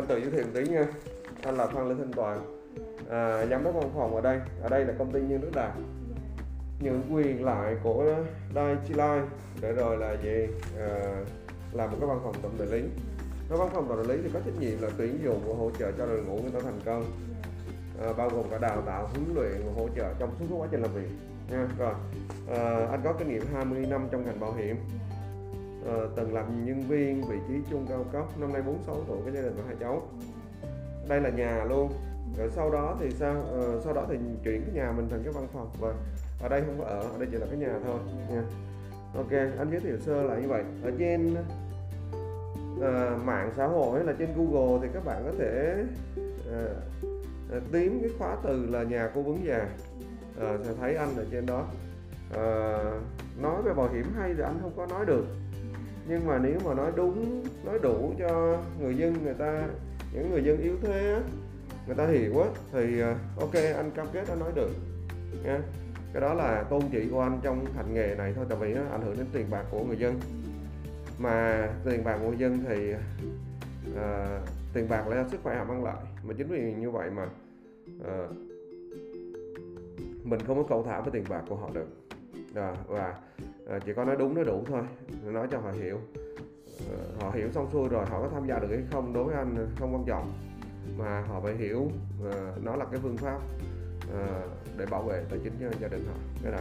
anh tự giới thiệu một tí nha. Anh là phan lê thanh toàn. À, giám đốc văn phòng ở đây. Ở đây là công ty nhân đức đạt. Những quyền lại của Dai Chi Lai để rồi là gì? À, làm một cái văn phòng tổng đại lý. Nó văn phòng tổng đại lý thì có trách nhiệm là tuyển dụng và hỗ trợ cho đội ngũ người ta thành công. À, bao gồm cả đào tạo huấn luyện và hỗ trợ trong suốt quá trình làm việc nha. Rồi à, anh có kinh nghiệm 20 năm trong ngành bảo hiểm. Ờ, từng làm nhân viên vị trí trung cao cấp năm nay 46 tuổi cái gia đình và hai cháu. Đây là nhà luôn. Rồi sau đó thì sao? Ờ, sau đó thì chuyển cái nhà mình thành cái văn phòng. Và ở đây không có ở ở đây chỉ là cái nhà thôi. Nha. Ok anh giới thiệu sơ là như vậy. Ở trên uh, mạng xã hội hay là trên google thì các bạn có thể uh, tìm cái khóa từ là nhà cố vấn già. Uh, sẽ thấy anh ở trên đó. Uh, nói về bảo hiểm hay thì anh không có nói được nhưng mà nếu mà nói đúng nói đủ cho người dân người ta những người dân yếu thế á, người ta hiểu á thì ờ, ok anh cam kết anh nói được nha. Cái đó là tôn chỉ của anh trong hành nghề này thôi tại vì nó ảnh hưởng đến tiền bạc của người dân. Mà tiền bạc của người dân thì uh, tiền bạc là sức khỏe họ mang lại. Mà chính vì như vậy mà uh, mình không có cầu thả với tiền bạc của họ được. Đó, và Ờ, chỉ có nói đúng nói đủ thôi. Nói cho họ hiểu. Ờ, họ hiểu xong xuôi rồi họ có tham gia được hay không đối với anh không quan trọng. Mà họ phải hiểu ờ, nó là cái phương pháp để bảo vệ tài chính cho gia đình họ. Cái đó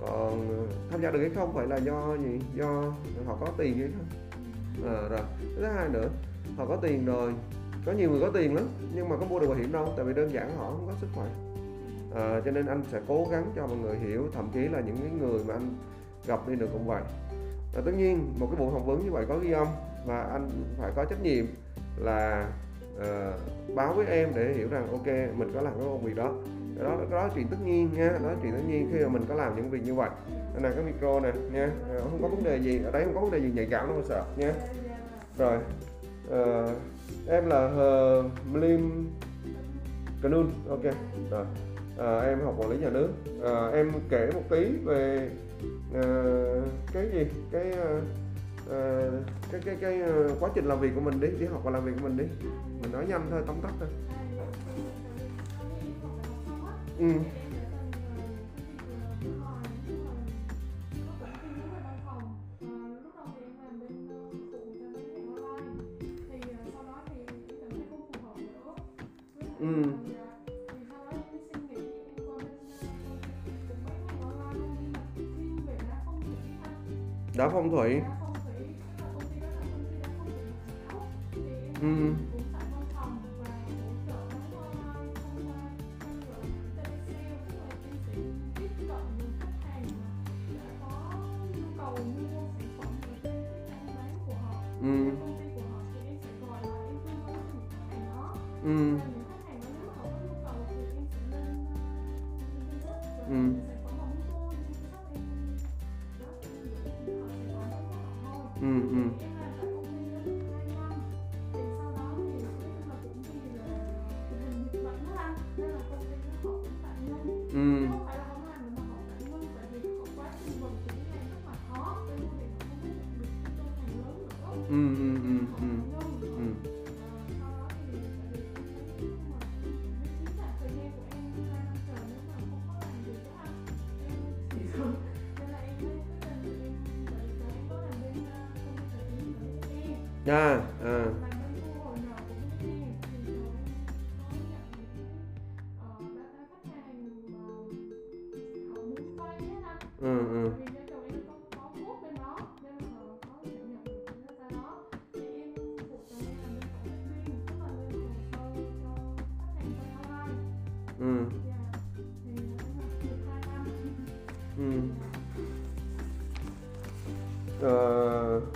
còn tham gia được hay không phải là do gì? Do họ có tiền hay không? À, rồi. Thứ hai nữa họ có tiền rồi. Có nhiều người có tiền lắm nhưng mà có mua được bảo hiểm đâu tại vì đơn giản họ không có sức khỏe. À, cho nên anh sẽ cố gắng cho mọi người hiểu thậm chí là những cái người mà anh gặp đi được cũng vậy và tất nhiên một cái buổi phỏng vấn như vậy có ghi âm và anh phải có trách nhiệm là uh, báo với em để hiểu rằng ok mình có làm cái công việc đó. Cái đó cái đó là chuyện tất nhiên nha đó là chuyện tất nhiên khi mà mình có làm những việc như vậy. Đây là cái micro nè nha. Ờ, không có vấn đề gì ở đây không có vấn đề gì nhạy cảm đâu sợ nha. Rồi uh, em là Hờ Mlim Canun ok. Rồi Ờ, em học quản lý nhà nước. Ờ, em kể một tí về uh, cái gì? Cái uh, cái cái cái quá trình làm việc của mình đi đi học và làm việc của mình đi. Mình nói nhanh thôi tóm tắt thôi. Ừ. Ừ. đá phong thủy. Ừ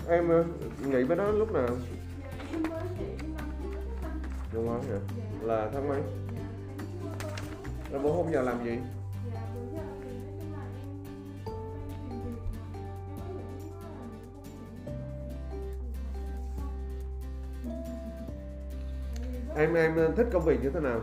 em ờ, nghỉ với đó lúc nào? Đúng không? Hả là tháng mấy? Rồi bố hôm giờ làm gì? Em em thích công việc như thế nào?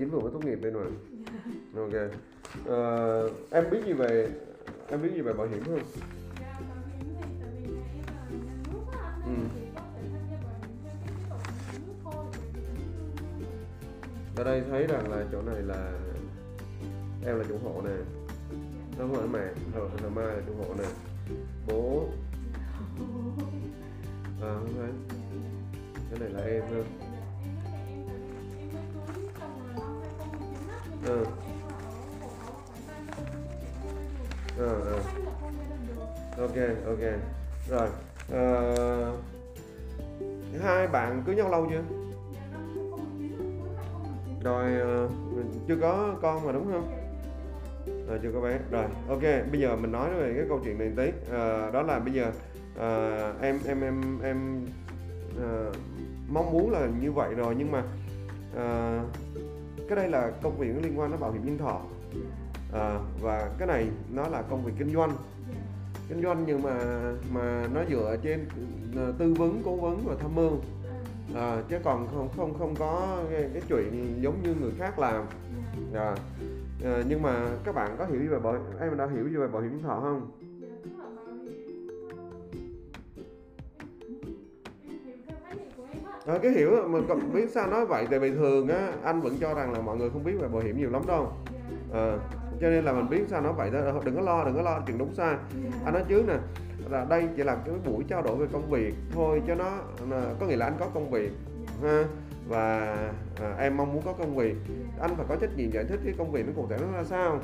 19 vừa mới tốt nghiệp đây rồi ok. À, em biết gì về em biết gì về bảo hiểm không? Ừ. Ở đây thấy rằng là chỗ này là em là chủ hộ nè. Đúng rồi mà thằng thằng mai là chủ hộ nè. Bố. À không thấy cái này là em ha Ừ. ừ ừ, ok ok. Rồi ờ, hai bạn cưới nhau lâu chưa? Rồi ờ, chưa có con mà đúng không? Rồi chưa có bé. Rồi ok bây giờ mình nói về cái câu chuyện này tí. Ờ, đó là bây giờ ờ, em em em em ờ, mong muốn là như vậy rồi nhưng mà ờ, cái đây là công việc liên quan đến bảo hiểm nhân thọ. À, và cái này nó là công việc kinh doanh. Kinh doanh nhưng mà mà nó dựa trên ờ, tư vấn cố vấn và tham mưu. À, chứ còn không không không có cái, cái chuyện giống như người khác làm. À, à, nhưng mà các bạn có hiểu gì về bảo em đã hiểu gì về bảo hiểm nhân thọ không? À, cái hiểu mà còn biết sao nói vậy? Tại vì thường á anh vẫn cho rằng là mọi người không biết về bảo hiểm nhiều lắm đâu. À, cho nên là mình biết sao nói vậy thôi. Ờ, đừng có lo đừng có lo chuyện đúng sai. Anh nói trước nè là đây chỉ là cái buổi trao đổi về công việc thôi cho nó ờ, có nghĩa là anh có công việc ha? Và à, em mong muốn có công việc. Anh phải có trách nhiệm giải thích cái công việc nó cụ thể nó ra sao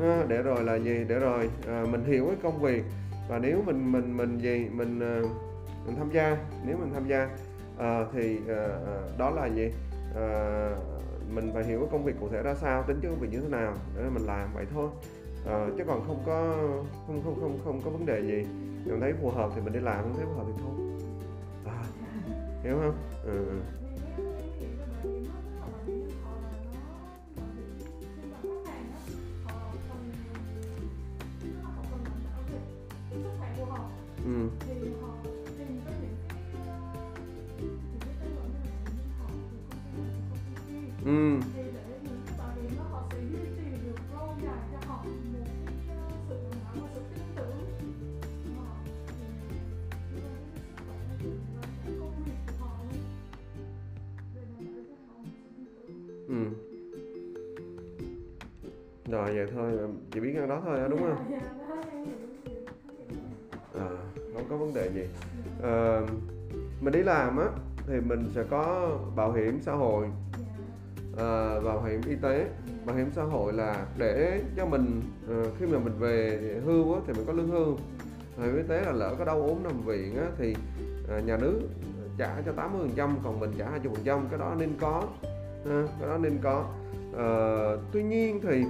à, để rồi là gì? Để rồi à, mình hiểu cái công việc. Và nếu mình mình mình gì? Mình à, mình tham gia nếu mình tham gia à, thì à, đó là gì? À, mình phải hiểu cái công việc cụ thể ra sao tính chất công việc như thế nào để mình làm vậy thôi. À, chứ còn không có không không không không có vấn đề gì. Mình thấy phù hợp thì mình đi làm không thấy phù hợp thì thôi. À, hiểu không? Ừ. Ừ. ừ. ừ. Ừ. thì để những cái bảo hiểm đó họ sẽ duy trì được lâu dài cho họ một cái ờ, sự đồng cảm và sự tin tưởng họ tưởng Ừ. Rồi vậy thôi, chỉ biết cái đó thôi á, đúng không? dạ đó hiểu À, không có vấn đề gì. Ờ, mình đi làm á thì mình sẽ có bảo hiểm xã hội, Ờ, bảo hiểm y tế. Bảo hiểm xã hội là để cho mình ờ, khi mà mình về hưu á thì mình có lương hưu. Bảo hiểm y tế là lỡ có đau ốm nằm viện á thì ờ, nhà nước trả cho 80% còn mình trả 20% cái đó nên có ha, cái đó nên có tuy nhiên thì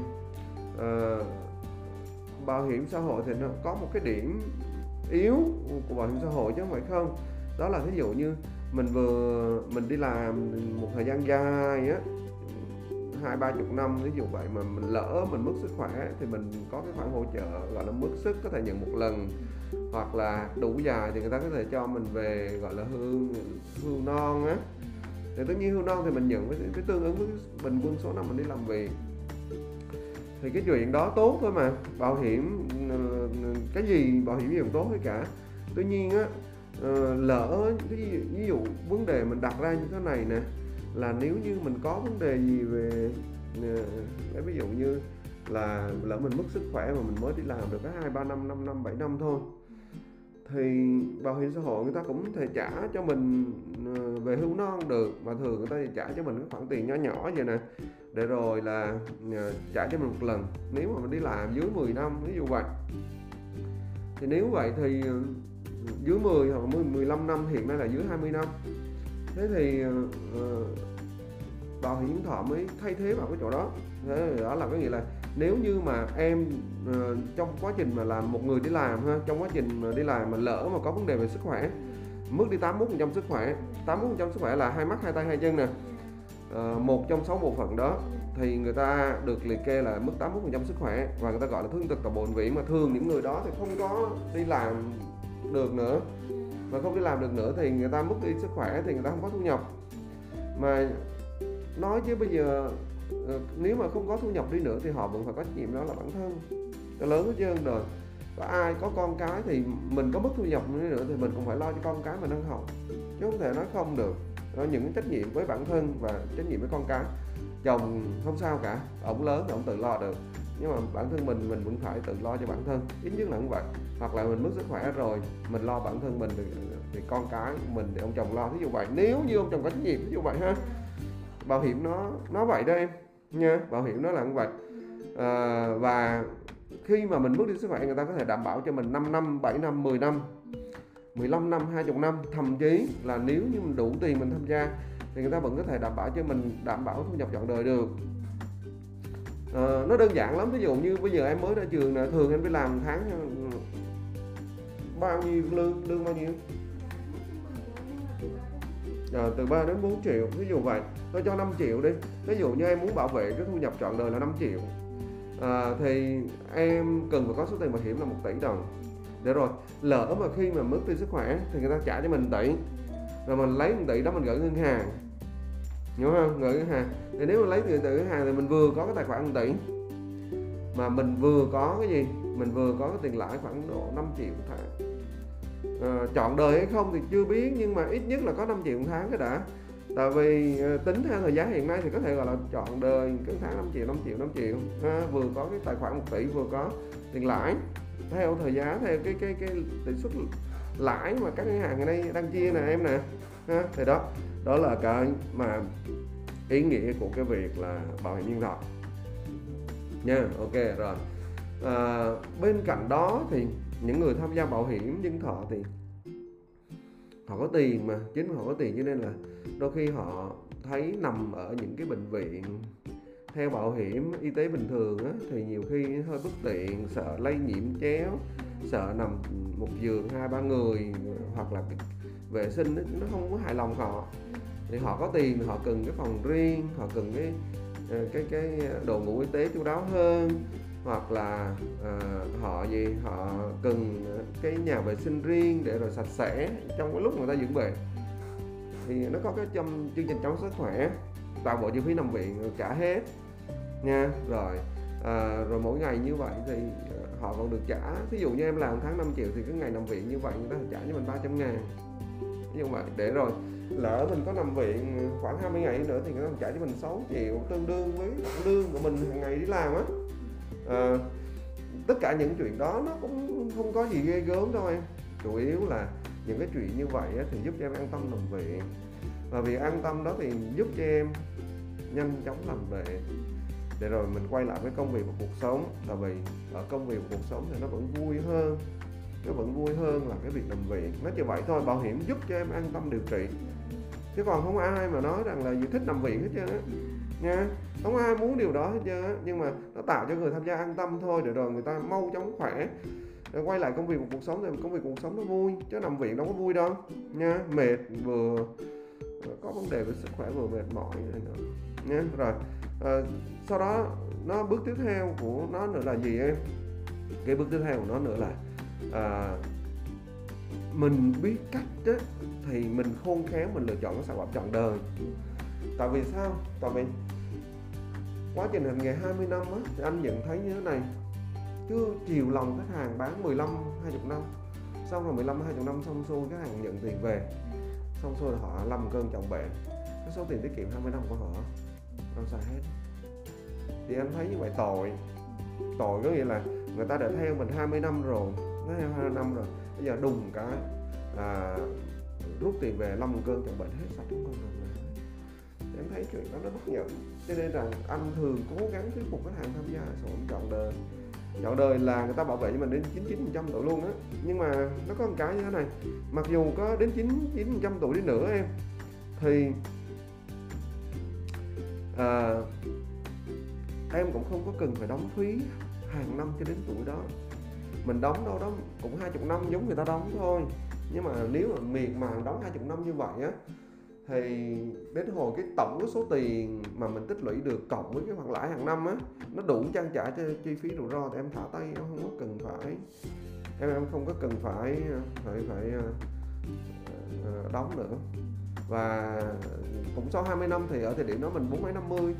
bảo hiểm xã hội thì nó có một cái điểm yếu của bảo hiểm xã hội chứ không phải không đó là ví dụ như mình vừa mình đi làm một thời gian dài á hai ba chục năm ví dụ vậy mà mình lỡ mình mất sức khỏe thì mình có cái khoản hỗ trợ gọi là mất sức có thể nhận một lần. Hoặc là đủ dài thì người ta có thể cho mình về gọi là hưu hưu non á. Thì tất nhiên hưu non thì mình nhận với, với tương ứng với bình quân số năm mình đi làm việc. Thì cái chuyện đó tốt thôi mà. Bảo hiểm ờ, cái gì bảo hiểm gì cũng tốt hết cả. Tuy nhiên á ờ, lỡ ví dụ, ví dụ vấn đề mình đặt ra như thế này nè là nếu như mình có vấn đề gì về ờ, lấy ví dụ như là lỡ mình mất sức khỏe mà mình mới đi làm được có hai ba năm năm năm bảy năm thôi thì bảo hiểm xã hội người ta cũng thể trả cho mình ờ, về hưu non được. Mà thường người ta thì trả cho mình cái khoản tiền nhỏ nhỏ vậy nè để rồi là ờ, trả cho mình một lần. Nếu mà mình đi làm dưới 10 năm ví dụ vậy. Thì nếu vậy thì dưới 10 hoặc 10, 15 năm hiện nay là dưới 20 năm. Thế thì bảo hiểm thọ mới thay thế vào cái chỗ đó. Thế đó là có nghĩa là nếu như mà em uh, trong quá trình mà làm một người đi làm ha trong quá trình mà đi làm mà lỡ mà có vấn đề về sức khỏe mức đi 81% sức khỏe 81% sức khỏe là hai mắt hai tay hai chân nè. Uh, một trong sáu bộ phận đó thì người ta được liệt kê là mức 81% sức khỏe và người ta gọi là thương tật toàn bệnh viện mà thường những người đó thì không có đi làm được nữa. Mà không đi làm được nữa thì người ta mất đi sức khỏe thì người ta không có thu nhập. Mà nói chứ bây giờ ờ, nếu mà không có thu nhập đi nữa thì họ vẫn phải có trách nhiệm đó là bản thân. Nó lớn hết trơn rồi. Có ai có con cái thì mình có mất thu nhập đi nữa thì mình cũng phải lo cho con cái mình ăn học. Chứ không thể nói không được. Đó những trách nhiệm với bản thân và trách nhiệm với con cái. Chồng không sao cả. Ổng lớn thì ổng tự lo được. Nhưng mà bản thân mình mình vẫn phải tự lo cho bản thân. Ít nhất là cũng vậy. Hoặc là mình mất sức khỏe rồi mình lo bản thân mình thì, thì con cái mình thì ông chồng lo. Ví dụ vậy. Nếu như ông chồng có trách nhiệm ví dụ vậy ha bảo hiểm nó nó vậy đó em nha bảo hiểm nó là như vậy à, ờ, và khi mà mình mất đi sức khỏe người ta có thể đảm bảo cho mình 5 năm 7 năm 10 năm 15 năm 20 năm. Thậm chí là nếu như mình đủ tiền mình tham gia thì người ta vẫn có thể đảm bảo cho mình đảm bảo thu nhập trọn đời được. À, nó đơn giản lắm ví dụ như bây giờ em mới ra trường là thường em phải làm tháng ừ, bao nhiêu lương lương bao nhiêu? À, từ 3 đến 4 triệu ví dụ vậy. Tôi cho 5 triệu đi. Ví dụ như em muốn bảo vệ cái thu nhập trọn đời là 5 triệu. À, thì em cần phải có số tiền bảo hiểm là một tỷ đồng. Để rồi lỡ mà khi mà mất đi sức khỏe thì người ta trả cho mình tỷ. Rồi mình lấy một tỷ đó mình gửi ngân hàng. Hiểu không? Gửi ngân hàng. Thì nếu mà lấy tiền từ ngân hàng thì mình vừa có cái tài khoản 1 tỷ. Mà mình vừa có cái gì? Mình vừa có cái tiền lãi khoảng độ 5 triệu một tháng Ờ, uh, chọn đời hay không thì chưa biết nhưng mà ít nhất là có 5 triệu một tháng cái đã. Tại vì uh, tính theo thời giá hiện nay thì có thể gọi là chọn đời cứ tháng 5 triệu 5 triệu 5 triệu. Ha, vừa có cái tài khoản 1 tỷ vừa có tiền lãi. Theo thời giá theo cái cái cái tỷ suất lãi mà các ngân hàng ở đây đang chia nè em nè. Ha, thì đó đó là cái mà ý nghĩa của cái việc là bảo hiểm nhân thọ. Nha ok rồi. À, bên cạnh đó thì những người tham gia bảo hiểm nhân thọ thì họ có tiền mà chính họ có tiền cho nên là đôi khi họ thấy nằm ở những cái bệnh viện theo bảo hiểm y tế bình thường á, thì nhiều khi hơi bất tiện sợ lây nhiễm chéo sợ nằm một giường hai ba người hoặc là vệ sinh ấy, nó không có hài lòng họ. Thì họ có tiền họ cần cái phòng riêng họ cần cái ờ, cái cái ờ, đồ ngủ y tế chu đáo hơn hoặc là uh, họ gì họ cần cái nhà vệ sinh riêng để rồi sạch sẽ trong cái lúc người ta dưỡng bệnh thì nó có cái trong chương trình chăm sóc sức khỏe toàn bộ chi phí nằm viện trả hết nha. Rồi à, rồi mỗi ngày như vậy thì ờ, họ còn được trả. Ví dụ như em làm tháng 5 triệu thì cái ngày nằm viện như vậy người ta trả cho mình 300 ngàn. Như vậy. Để rồi lỡ mình có nằm viện khoảng 20 ngày nữa thì người ta trả cho mình 6 triệu tương đương với lương của mình hàng ngày đi làm á à, tất cả những chuyện đó nó cũng không có gì ghê gớm đâu em. Chủ yếu là những cái chuyện như vậy thì giúp cho em an tâm nằm viện và vì an tâm đó thì giúp cho em nhanh chóng làm về để rồi mình quay lại với công việc và cuộc sống. Tại vì ở công việc và cuộc sống thì nó vẫn vui hơn. Nó vẫn vui hơn là cái việc nằm viện nó chỉ vậy thôi bảo hiểm giúp cho em an tâm điều trị. Chứ còn không ai mà nói rằng là gì thích nằm viện hết trơn á nha. Không ai muốn điều đó hết trơn á nhưng mà nó tạo cho người tham gia an tâm thôi để rồi người ta mau chóng khỏe. Để quay lại công việc và cuộc sống thì công việc cuộc sống nó vui chứ nằm viện đâu có vui đâu nha. Mệt vừa ờ, có vấn đề về sức khỏe vừa mệt mỏi này nữa nha. Rồi à, sau đó nó bước tiếp theo của nó nữa là gì em? Cái bước tiếp theo của nó nữa là à, mình biết cách đó, thì mình khôn khéo mình lựa chọn cái sản phẩm chọn đời tại vì sao? Tại vì quá trình hành nghề 20 năm á, thì anh nhận thấy như thế này. Cứ chiều lòng khách hàng bán 15 20 năm xong rồi 15 20 năm xong xuôi khách hàng nhận tiền về. Xong xuôi là họ lầm cơn trọng bệnh cái số tiền tiết kiệm 20 năm của họ đâu xài hết? Thì anh thấy như vậy tội. Tội có nghĩa là người ta đã theo mình 20 năm rồi nó theo 20 năm rồi. Bây giờ đùng cái à, rút tiền về lâm cơn trọng bệnh hết sạch không còn em thấy chuyện đó nó bất nhẫn. Cho nên rằng anh thường cố gắng thuyết phục khách hàng tham gia sổ chọn đời. Chọn đời là người ta bảo vệ cho mình đến 99% tuổi luôn á. Nhưng mà nó có một cái như thế này mặc dù có đến 99% tuổi đi nữa em thì à, em cũng không có cần phải đóng phí hàng năm cho đến tuổi đó. Mình đóng đâu đó cũng hai chục năm giống người ta đóng thôi. Nhưng mà nếu mà miệt mà đóng hai chục năm như vậy á thì đến hồi cái tổng cái số tiền mà mình tích lũy được cộng với cái khoản lãi hàng năm á, nó đủ trang trải cho chi phí rủi ro thì em thả tay, em không có cần phải, em em không có cần phải phải phải ờ, ờ, đóng nữa. Và cũng sau 20 năm thì ở thời điểm đó mình bốn mấy năm mươi,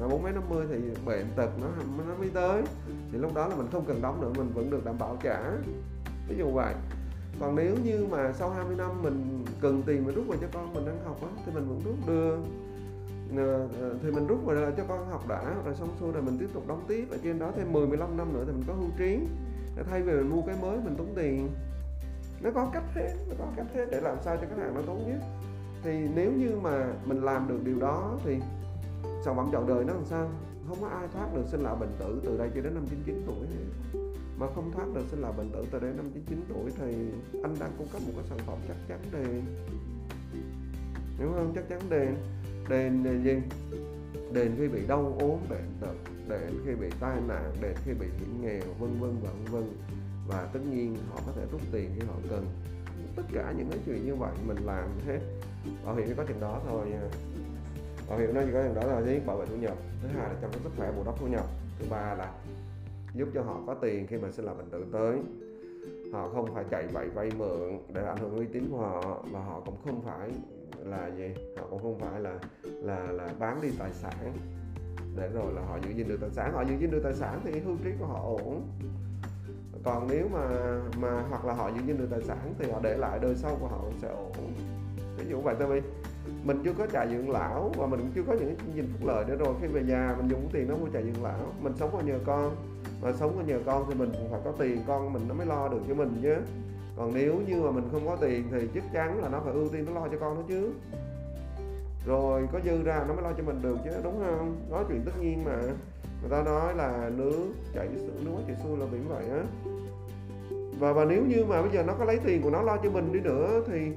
mà bốn mấy năm mươi thì bệnh tật nó nó mới tới. Thì lúc đó là mình không cần đóng nữa, mình vẫn được đảm bảo trả. Ví dụ vậy còn nếu như mà sau 20 năm mình cần tiền mình rút về cho con mình đang học á, thì mình vẫn rút đưa ờ, thì mình rút về cho con học đã, rồi xong xuôi rồi mình tiếp tục đóng tiếp. Ở trên đó thêm 10 15 năm nữa thì mình có hưu trí thay vì mình mua cái mới mình tốn tiền. Nó có cách thế, nó có cách thế để làm sao cho khách hàng nó tốn nhất. Thì nếu như mà mình làm được điều đó thì sản phẩm chọn đời nó làm sao? Không có ai thoát được sinh lão bệnh tử từ đây cho đến năm 99 tuổi mà không thoát được sinh lão bệnh tử. Từ đến năm 99 tuổi thì anh đang cung cấp một cái sản phẩm chắc chắn đền. Hiểu không? Chắc chắn đền. Đền là gì? Đền khi bị đau ốm, bệnh tật, đền khi bị tai nạn, đền khi bị hiểm nghèo, vân vân và vân vân. Và tất nhiên họ có thể rút tiền khi họ cần. Tất cả những cái chuyện như vậy mình làm hết. Bảo hiểm chỉ có chừng đó thôi. Nha bảo hiểm nó chỉ có chừng đó là thứ bảo vệ thu nhập. Thứ hai là chăm sóc sức khỏe, bù đắp thu nhập. Thứ ba là giúp cho họ có tiền khi mà sinh lập mình tự tới. Họ không phải chạy bậy vay mượn để ảnh hưởng uy tín của họ, và họ cũng không phải là gì? Họ cũng không phải là là là bán đi tài sản. Để rồi là họ giữ gìn được tài sản. Họ giữ gìn được tài sản thì hưu trí của họ ổn. Còn nếu mà mà, hoặc là họ giữ gìn được tài sản thì họ để lại, đời sau của họ sẽ ổn. Ví dụ vậy thôi mình chưa có trại dưỡng lão và mình cũng chưa có những chương trình phúc lợi nữa rồi khi về nhà mình dùng tiền đó mua trại dưỡng lão. Mình sống còn nhờ con mà sống ở nhờ con thì mình cũng phải có tiền, con mình nó mới lo được cho mình chứ. Còn nếu như mà mình không có tiền thì chắc chắn là nó phải ưu tiên nó lo cho con nó chứ. Rồi, có dư ra nó mới lo cho mình được chứ, đúng không? Nói chuyện tất nhiên mà. Người ta nói là nước chảy nước quá chảy xuôi là biển vậy á. Và và nếu như mà bây giờ nó có lấy tiền của nó lo cho mình đi nữa thì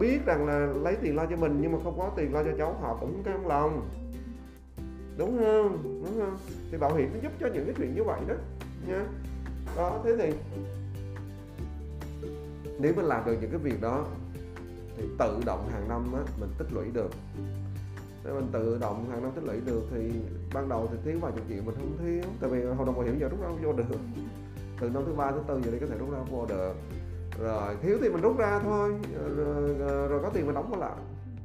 biết rằng là lấy tiền lo cho mình nhưng mà không có tiền lo cho cháu họ cũng căng cam lòng đúng không? Đúng không? Thì bảo hiểm nó giúp cho những cái chuyện như vậy đó nha. Đó thế thì nếu mình làm được những cái việc đó thì tự động hàng năm á, mình tích lũy được. Nếu mình tự động hàng năm tích lũy được thì ban đầu thì thiếu vài chục triệu mình không thiếu tại vì hợp đồng bảo hiểm giờ rút ra vô được. Từ năm thứ ba thứ tư giờ đi có thể rút ra vô được. Rồi thiếu thì mình rút ra thôi rồi, rồi, rồi có tiền mình đóng vào lại.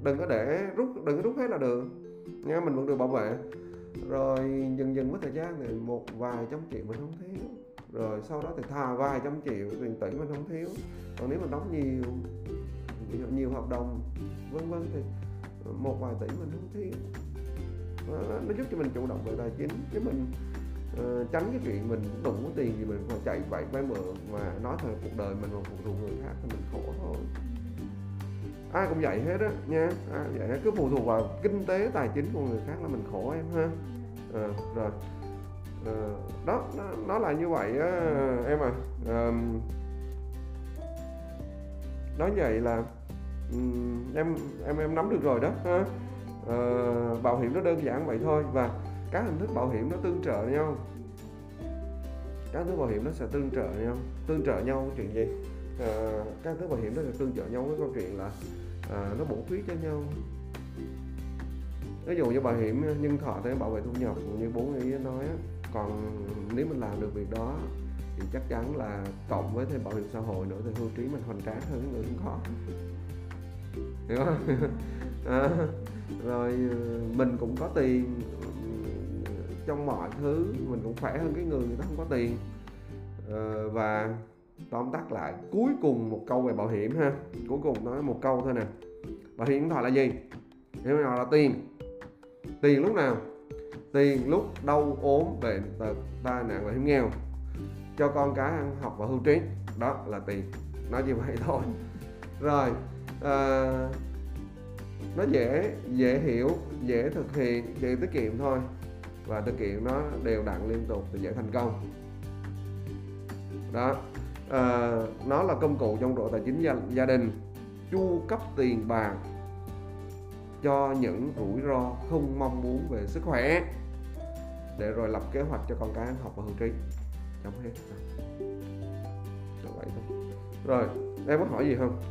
Đừng có để rút đừng có rút hết là được nha mình vẫn được bảo vệ rồi dần dần với thời gian thì một vài trăm triệu mình không thiếu. Rồi sau đó thì thà vài trăm triệu tiền tỷ mình không thiếu. Còn nếu mình đóng nhiều nhiều hợp đồng vân vân thì ờ, một vài tỷ mình không thiếu. Nó giúp cho mình chủ động về tài chính. Chứ mình uh, tránh cái chuyện mình đủ tiền thì mình còn chạy vậy vay mượn mà nói thật cuộc đời mình còn phụ thuộc người khác thì mình khổ thôi ai cũng vậy hết á nha. Ai vậy hết. cứ phụ thuộc vào kinh tế tài chính của người khác là mình khổ em ha. À, rồi. À, đó nó, nó là như vậy á em à, à nói vậy là em em em nắm được rồi đó ha. À, bảo hiểm nó đơn giản vậy thôi và các hình thức bảo hiểm nó tương trợ nhau. Các thứ bảo hiểm nó sẽ tương trợ nhau. Tương trợ nhau chuyện gì? À, các thứ bảo hiểm nó sẽ tương trợ nhau với câu chuyện là à, nó bổ khuyết cho nhau. Ví dụ như bảo hiểm ờ, nhân thọ thế bảo vệ thu nhập như bốn ý nói còn nếu mình làm được việc đó thì chắc chắn là cộng với thêm bảo hiểm xã hội nữa thì hưu trí mình hoành tráng hơn người không có. Hiểu không? À, rồi mình cũng có tiền. Trong mọi thứ mình cũng khỏe hơn cái người người ta không có tiền. À, và tóm tắt lại cuối cùng một câu về bảo hiểm ha. Cuối cùng nói một câu thôi nè. Bảo hiểm thoại là gì? Hiểu nào là tiền. Tiền lúc nào? Tiền lúc đau ốm bệnh tật tai nạn và hiểm nghèo. Cho con cái ăn học và hưu trí. Đó là tiền. Nói như vậy thôi. Rồi à, nó dễ dễ hiểu dễ thực hiện dễ tiết kiệm thôi. Và tiết kiệm nó đều đặn liên tục thì dễ thành công. Đó à, nó là công cụ trong độ tài chính gia, gia đình chu cấp tiền bạc cho những rủi ro không mong muốn về sức khỏe. Để rồi lập kế hoạch cho con cái ăn học và hưu trí. Chống hết. Rồi vậy thôi. Rồi em có hỏi gì không?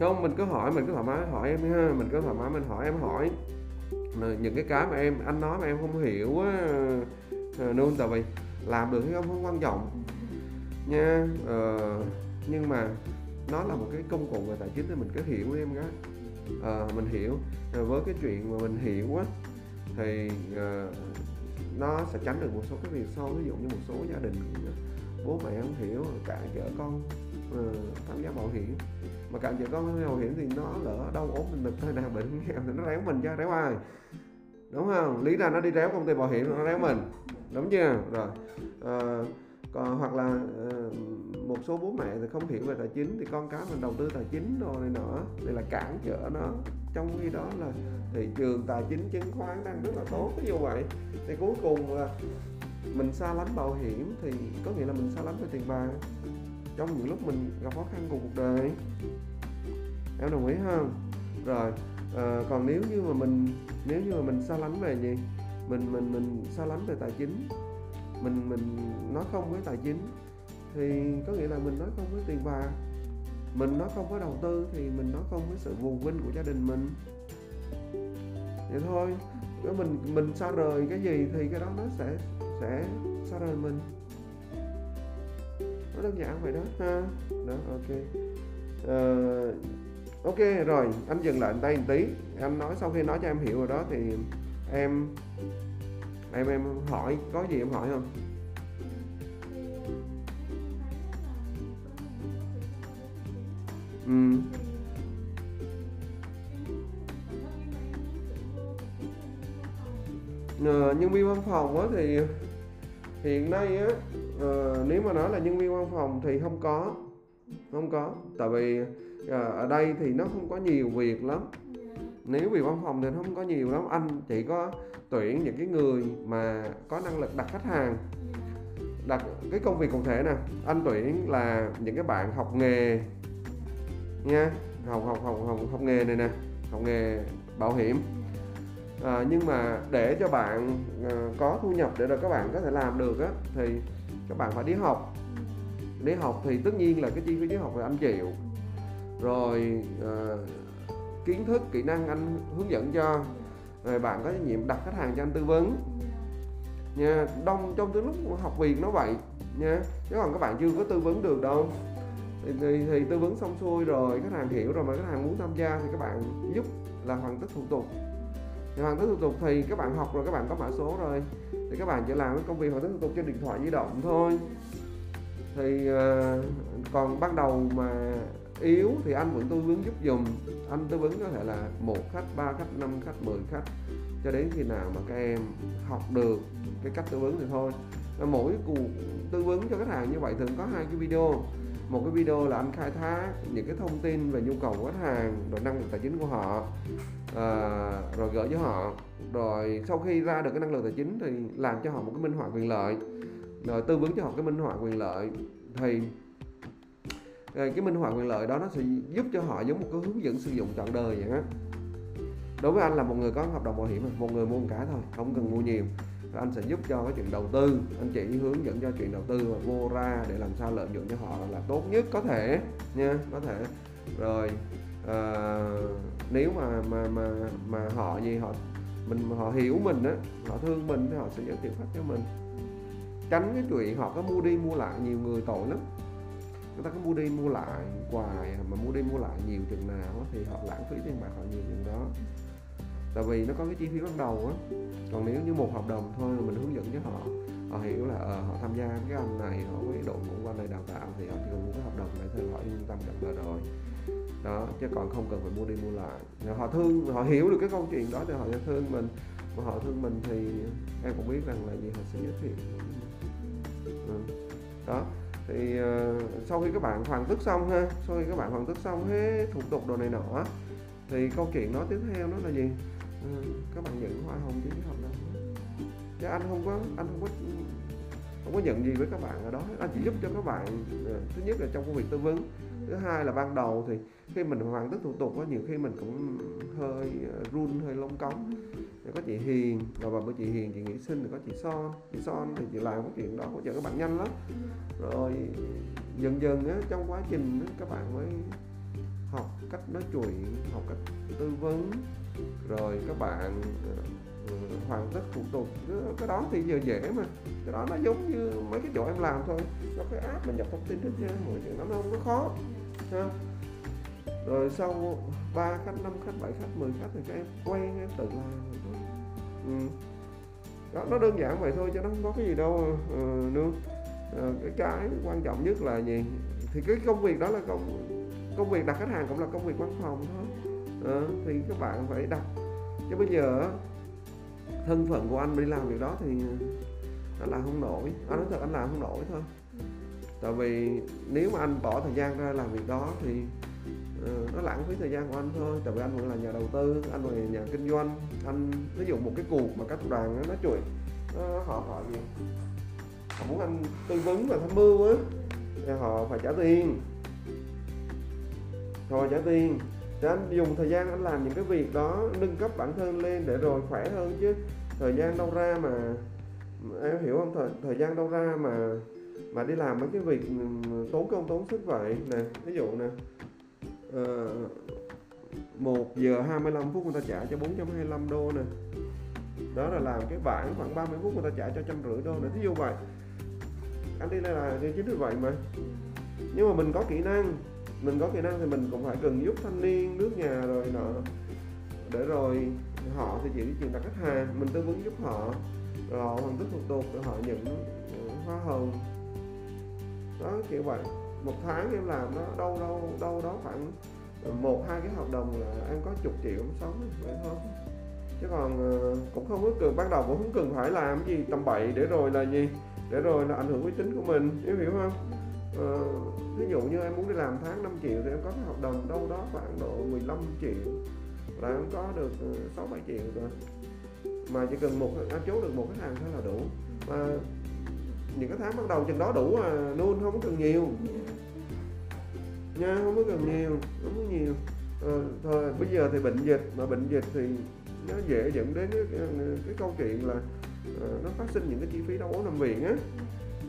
Không mình cứ hỏi mình cứ thoải mái hỏi em ha. Mình cứ thoải mái mình hỏi em hỏi. Những cái cái mà em anh nói mà em không hiểu á. Ờ, nương tại vì làm được hay không? Không quan trọng nha. Ờ, nhưng mà nó là một cái công cụ về tài chính thì mình cứ hiểu em gái ờ, mình hiểu. Với cái chuyện mà mình hiểu á thì uh, nó sẽ tránh được một số cái việc sau. Ví dụ như một số gia đình bố mẹ không hiểu cả vợ con uh, tham gia bảo hiểm. Mà cản trở con tham gia bảo hiểm thì nó lỡ đau ốm mình lực hay nào bệnh nghèo thì nó réo mình chứ réo ai? Đúng không? Lý ra nó đi réo công ty bảo hiểm nó réo mình. Đúng chưa? Rồi uh, còn hoặc là ờ, một số bố mẹ thì không hiểu về tài chính thì con cái mình đầu tư tài chính rồi này nọ thì là cản trở nó. Trong khi đó là thị trường tài chính chứng khoán đang rất là tốt như vậy. Thì cuối cùng là mình xa lánh bảo hiểm thì có nghĩa là mình xa lánh về tiền bạc trong những lúc mình gặp khó khăn của cuộc đời. Em đồng ý không rồi à, còn nếu như mà mình nếu như mà mình xa lánh về gì? Mình mình mình xa lánh về tài chính mình mình nói không với tài chính thì có nghĩa là mình nói không với tiền bạc. Mình nói không với đầu tư thì mình nói không với sự vùng vinh của gia đình mình. Vậy thôi nếu mình mình xa rời cái gì thì cái đó nó sẽ sẽ xa rời mình. Nó đơn giản vậy đó ha. Đó ok. Uh, ok rồi anh dừng lại tay một tí. Anh nói sau khi nói cho em hiểu rồi đó thì em em em hỏi có gì em hỏi không? Ừ. Uh, nhân viên văn phòng á thì hiện nay á uh, nếu mà nói là nhân viên văn phòng thì không có không có. Tại vì ờ, ở đây thì nó không có nhiều việc lắm. Nếu việc văn phòng thì nó không có nhiều lắm. Anh chỉ có tuyển những cái người mà có năng lực đặt khách hàng. Đặt cái công việc cụ thể nè anh tuyển là những cái bạn học nghề nha học học học học học nghề này nè học nghề bảo hiểm. À, nhưng mà để cho bạn à, có thu nhập để rồi các bạn có thể làm được á thì các bạn phải đi học. Đi học thì tất nhiên là cái chi phí đi học là anh chịu. Rồi à, kiến thức kỹ năng anh hướng dẫn cho rồi bạn có trách nhiệm đặt khách hàng cho anh tư vấn. Nha đông trong cái lúc học việc nó vậy nha. Chứ còn các bạn chưa có tư vấn được đâu. Thì, thì, thì tư vấn xong xuôi rồi khách hàng hiểu rồi mà khách hàng muốn tham gia thì các bạn giúp là hoàn tất thủ tục. Thì hoàn tất thủ tục thì các bạn học rồi các bạn có mã số rồi. Thì các bạn chỉ làm cái công việc hoàn tất thủ tục trên điện thoại di động thôi. Thì uh, còn ban đầu mà yếu thì anh vẫn tư vấn giúp dùm anh tư vấn có thể là một khách ba khách năm khách 10 khách. Cho đến khi nào mà các em học được cái cách tư vấn thì thôi. Mỗi cuộc tư vấn cho khách hàng như vậy thường có hai cái video. Một cái video là anh khai thác những cái thông tin về nhu cầu của khách hàng rồi năng lực tài chính của họ à, rồi gửi cho họ. Rồi sau khi ra được cái năng lực tài chính thì làm cho họ một cái minh họa quyền lợi. Rồi tư vấn cho họ cái minh họa quyền lợi. Thì Ờ, cái minh họa quyền lợi đó nó sẽ giúp cho họ giống một cái hướng dẫn sử dụng trọn đời vậy á. Đối với anh là một người có hợp đồng bảo hiểm một người mua một cái thôi không cần mua nhiều. Anh sẽ giúp cho cái chuyện đầu tư anh chỉ hướng dẫn cho chuyện đầu tư và mua ra để làm sao lợi nhuận cho họ là tốt nhất có thể nha có thể. Rồi à, nếu mà mà mà mà họ gì họ mình họ hiểu mình á họ thương mình thì họ sẽ giới thiệu khách cho mình. Tránh cái chuyện họ có mua đi mua lại nhiều người tội lắm người ta có mua đi mua lại hoài à, mà mua đi mua lại nhiều chừng nào thì họ lãng phí tiền bạc họ nhiều chừng đó. Tại vì nó có cái chi phí ban đầu á. Còn nếu như một hợp đồng thôi mình hướng dẫn cho họ họ hiểu là uh, họ tham gia cái anh này họ với đội ngũ quan này đào tạo thì họ chỉ cần mua cái hợp đồng này thôi họ yên tâm nhận là rồi. Đó chứ còn không cần phải mua đi mua lại. Họ thương họ hiểu được cái câu chuyện đó thì họ sẽ thương mình. Mà họ thương mình thì em cũng biết rằng là gì họ sẽ giới thiệu. Ừ. đó thì uh, sau khi các bạn hoàn tất xong ha sau khi các bạn hoàn tất xong hết thủ tục đồ này nọ thì câu chuyện nói tiếp theo nó là gì? Uh, các bạn nhận hoa hồng trên cái hợp đồng chứ anh không có anh không có không có nhận gì với các bạn ở đó. Anh chỉ giúp cho các bạn ờ, thứ nhất là trong công việc tư vấn thứ hai là ban đầu thì khi mình hoàn tất thủ tục có nhiều khi mình cũng hơi run hơi lông cống thì có chị Hiền rồi bà bữa chị Hiền chị nghỉ Sinh thì có chị Son. Chị Son thì chị làm cái chuyện đó hỗ trợ các bạn nhanh lắm. Rồi dần dần á, trong quá trình á, các bạn mới học cách nói chuyện học cách tư vấn. Rồi các bạn uh, hoàn tất thủ tục. Cái đó thì giờ dễ mà. Cái đó nó giống như mấy cái chỗ em làm thôi. Nó cái app mình nhập thông tin hết trơn mọi chuyện nó không có khó. Ha rồi sau ba khách năm khách bảy khách 10 khách thì các em quen em tự làm ừ. đó nó đơn giản vậy thôi chứ nó không có cái gì đâu. Uh, nương ờ, cái cái quan trọng nhất là gì? Thì cái công việc đó là công công việc đặt khách hàng cũng là công việc văn phòng thôi. À, thì các bạn phải đặt. Chứ bây giờ thân phận của anh đi làm việc đó thì anh làm không nổi. Anh nói thật anh làm không nổi thôi. Tại vì nếu mà anh bỏ thời gian ra làm việc đó thì Ờ, nó lãng phí thời gian của anh thôi. Tại vì anh vẫn là nhà đầu tư anh vẫn là nhà kinh doanh. Anh ví dụ một cái cuộc mà các đoàn nó nói chuyện nó, họ họ gì? Họ muốn anh tư vấn và tham mưu á thì họ phải trả tiền. Họ trả tiền. Thì anh dùng thời gian anh làm những cái việc đó nâng cấp bản thân lên để rồi khỏe hơn chứ. Thời gian đâu ra mà em hiểu không? Thời, thời gian đâu ra mà mà đi làm mấy cái việc ừ, tốn công tốn sức vậy. Nè ví dụ nè Ờ, uh, 1 giờ 25 phút người ta trả cho 425 đô nè. Đó là làm cái bản khoảng 30 phút người ta trả cho trăm rưỡi đô nữa thí dụ vậy. Anh đi đây là chính vì vậy mà. Nhưng mà mình có kỹ năng. Mình có kỹ năng thì mình cũng phải cần giúp thanh niên nước nhà rồi nọ. Để rồi họ thì chỉ truyền đạt khách hàng. Mình tư vấn giúp họ. Rồi họ hoàn tất thủ tục để họ nhận ờ, hoa hồng. Đó kiểu vậy một tháng em làm nó đâu đâu đâu đó khoảng một hai cái hợp đồng là em có chục triệu em sống vậy thôi chứ còn ờ, cũng không có cần ban đầu cũng không cần phải làm gì tầm bậy để rồi là gì để rồi là ảnh hưởng uy tín của mình em hiểu không? Ờ, ví dụ như em muốn đi làm tháng 5 triệu thì em có cái hợp đồng đâu đó khoảng độ 15 triệu là em có được ờ, 6 7 triệu rồi. Mà chỉ cần một anh chốt được một khách hàng thôi là đủ. Mà những cái tháng bắt đầu chừng đó đủ à luôn không có cần nhiều. Nha không có cần nhiều không có nhiều. À, thôi bây giờ thì bệnh dịch mà bệnh dịch thì nó dễ dẫn đến cái, cái, cái câu chuyện là à, nó phát sinh những cái chi phí đau ốm nằm viện á.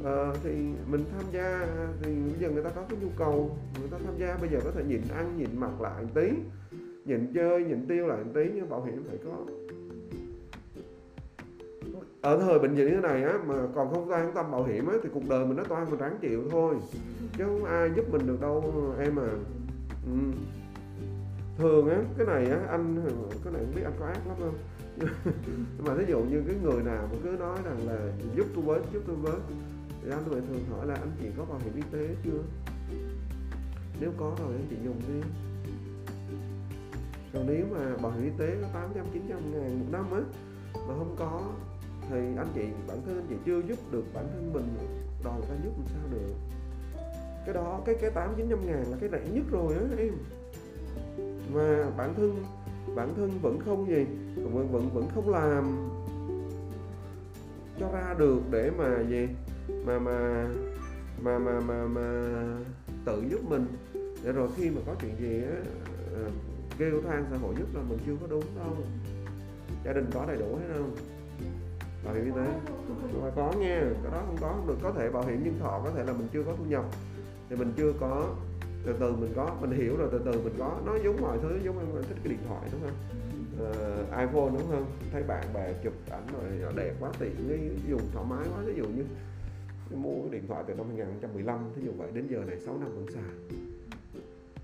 À, thì mình tham gia thì bây giờ người ta có cái nhu cầu người ta tham gia bây giờ có thể nhịn ăn nhịn mặc lại một tí nhịn chơi nhịn tiêu lại một tí nhưng bảo hiểm phải có ở thời bệnh dịch như thế này á, mà còn không quan tâm bảo hiểm á, thì cuộc đời mình nó toan mình ráng chịu thôi. Chứ không ai giúp mình được đâu, em à. Ừ. thường á, cái này á, anh, cái này không biết anh có ác lắm không? Nhưng mà thí dụ như cái người nào mà cứ nói rằng là giúp tôi với, giúp tôi với, thì anh tôi thường hỏi là anh chị có bảo hiểm y tế chưa? Nếu có rồi anh chị dùng đi. Còn nếu mà bảo hiểm y tế có 800 900 ngàn một năm á, mà không có thì anh chị bản thân anh chị chưa giúp được bản thân mình đòi người ta giúp làm sao được. Cái đó cái cái tám chín trăm ngàn là cái rẻ nhất rồi á em. Mà bản thân bản thân vẫn không gì vẫn vẫn vẫn không làm cho ra được để mà gì mà mà mà mà mà, mà tự giúp mình. Để rồi khi mà có chuyện gì á ờ, kêu than xã hội giúp là mình chưa có đúng đâu. Gia đình có đầy đủ hết không? Bảo hiểm y tế. Ta có nghe cái đó không có không được. Có thể bảo hiểm nhân thọ có thể là mình chưa có thu nhập. Thì mình chưa có từ từ mình có mình hiểu rồi từ từ mình có. Nó giống mọi thứ giống em thích cái điện thoại đúng không? Uh, iPhone đúng không? Thấy bạn bè chụp ảnh rồi nó đẹp quá tiện cái dùng thoải mái quá. Ví dụ như mua cái điện thoại từ năm 2015 ví dụ vậy đến giờ này 6 năm vẫn xài.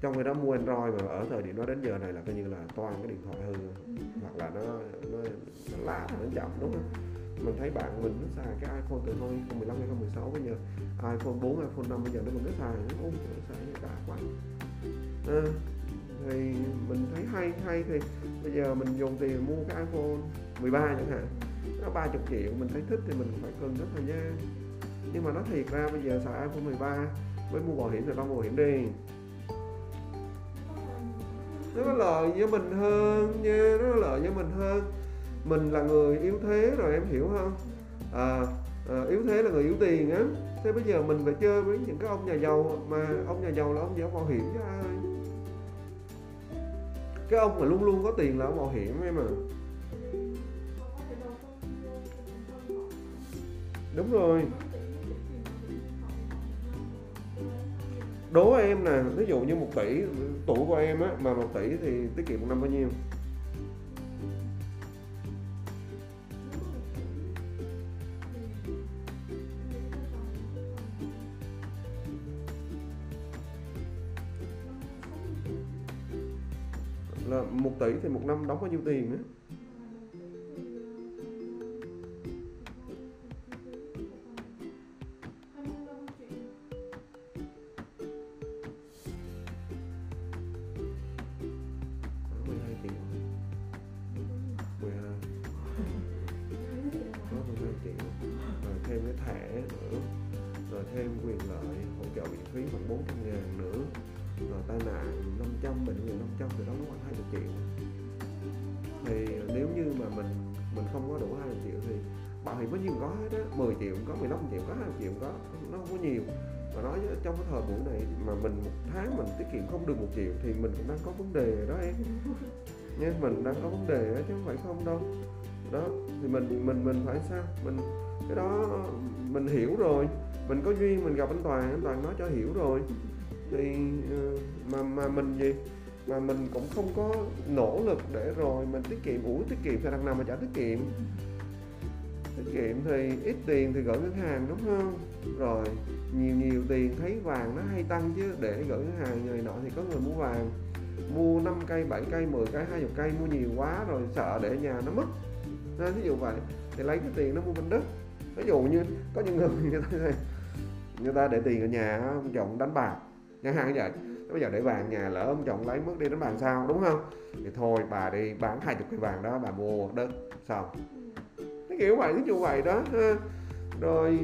Trong khi đó mua Android mà ở thời điểm đó đến giờ này là coi như là toàn cái điện thoại hư hoặc là nó nó, nó lạ nó chậm đúng không? Mình thấy bạn mình nó xài cái iPhone từ hồi 2015 2016 bây giờ. iPhone 4 iPhone 5 bây giờ nó vẫn cứ xài nó ôm trời xài nó đã quá. À, thì mình thấy hay hay thì bây giờ mình dùng tiền mua cái iPhone 13 chẳng hạn. Nó 30 triệu mình thấy thích thì mình phải cần rất thời gian nhưng mà nó thiệt ra bây giờ xài iPhone 13 với mua bảo hiểm thì bao bảo hiểm đi. Nó có lợi với mình hơn nha nó có lợi với mình hơn mình là người yếu thế rồi em hiểu không? Ừ. À, à, yếu thế là người yếu tiền á. Thế bây giờ mình phải chơi với những cái ông nhà giàu mà ông nhà giàu là ông giàu bảo hiểm cho ai? Cái ông mà luôn luôn có tiền là ông bảo hiểm em mà đúng rồi. Đố em nè ví dụ như một tỷ tuổi của em á mà một tỷ thì tiết kiệm một năm bao nhiêu? 1 tỷ thì một năm đóng bao nhiêu tiền á. 10 triệu cũng có 15 triệu có 20 triệu có nó không có nhiều. Mà nói trong cái thời buổi này mà mình một tháng mình tiết kiệm không được một triệu thì mình cũng đang có vấn đề đó em. Nha mình đang có vấn đề đó, chứ không phải không đâu. Đó thì mình mình mình phải sao? Mình cái đó mình hiểu rồi. Mình có duyên mình gặp anh toàn anh toàn nói cho hiểu rồi. Thì ờ, mà mà mình gì? Mà mình cũng không có nỗ lực để rồi mình tiết kiệm ủi tiết kiệm thì đằng nào mà trả tiết kiệm tiết kiệm thì ít tiền thì gửi ngân hàng, đúng không? Rồi, nhiều nhiều tiền thấy vàng nó hay tăng chứ, để gửi ngân hàng người nọ thì có người mua vàng. Mua 5 cây 7 cây 10 cây 20 cây, mua nhiều quá rồi sợ để nhà nó mất. Nên ví dụ vậy, thì lấy cái tiền nó mua bên đất ví dụ như có những người người ta người ta để tiền ở nhà, ông chồng đánh bạc, chẳng hạn như vậy. Bây giờ để vàng nhà lỡ ông chồng lấy mất đi đánh bạc sao, đúng không? Thì thôi, bà đi bán hai chục cây vàng đó, bà mua đất, xong cái kiểu vậy cái như vậy đó, ha. rồi,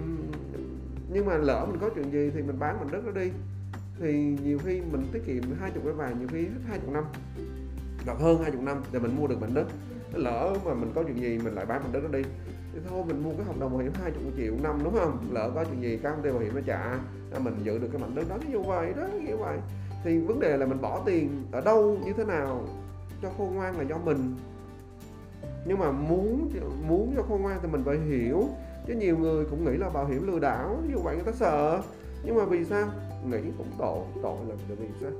nhưng mà lỡ mình có chuyện gì thì mình bán mình đất đó đi. Thì nhiều khi mình tiết kiệm hai chục cái vàng, nhiều khi hết hai chục năm, hoặc hơn hai chục năm để mình mua được mảnh đất. Lỡ mà mình có chuyện gì mình lại bán mảnh đất đó đi. Thì thôi, mình mua cái hợp đồng bảo hiểm hai chục triệu năm, đúng không? Lỡ có chuyện gì các công ty bảo hiểm nó trả à, mình giữ được cái mảnh đất đó, ví dụ vậy đó như vậy. Thì vấn đề là mình bỏ tiền ở đâu, như thế nào, cho khôn ngoan là do mình nhưng mà muốn muốn cho khôn ngoan thì mình phải hiểu. Chứ nhiều người cũng nghĩ là bảo hiểm lừa đảo, ví dụ vậy người ta sợ. Nhưng mà vì sao? Nghĩ cũng tội tội là vì sao?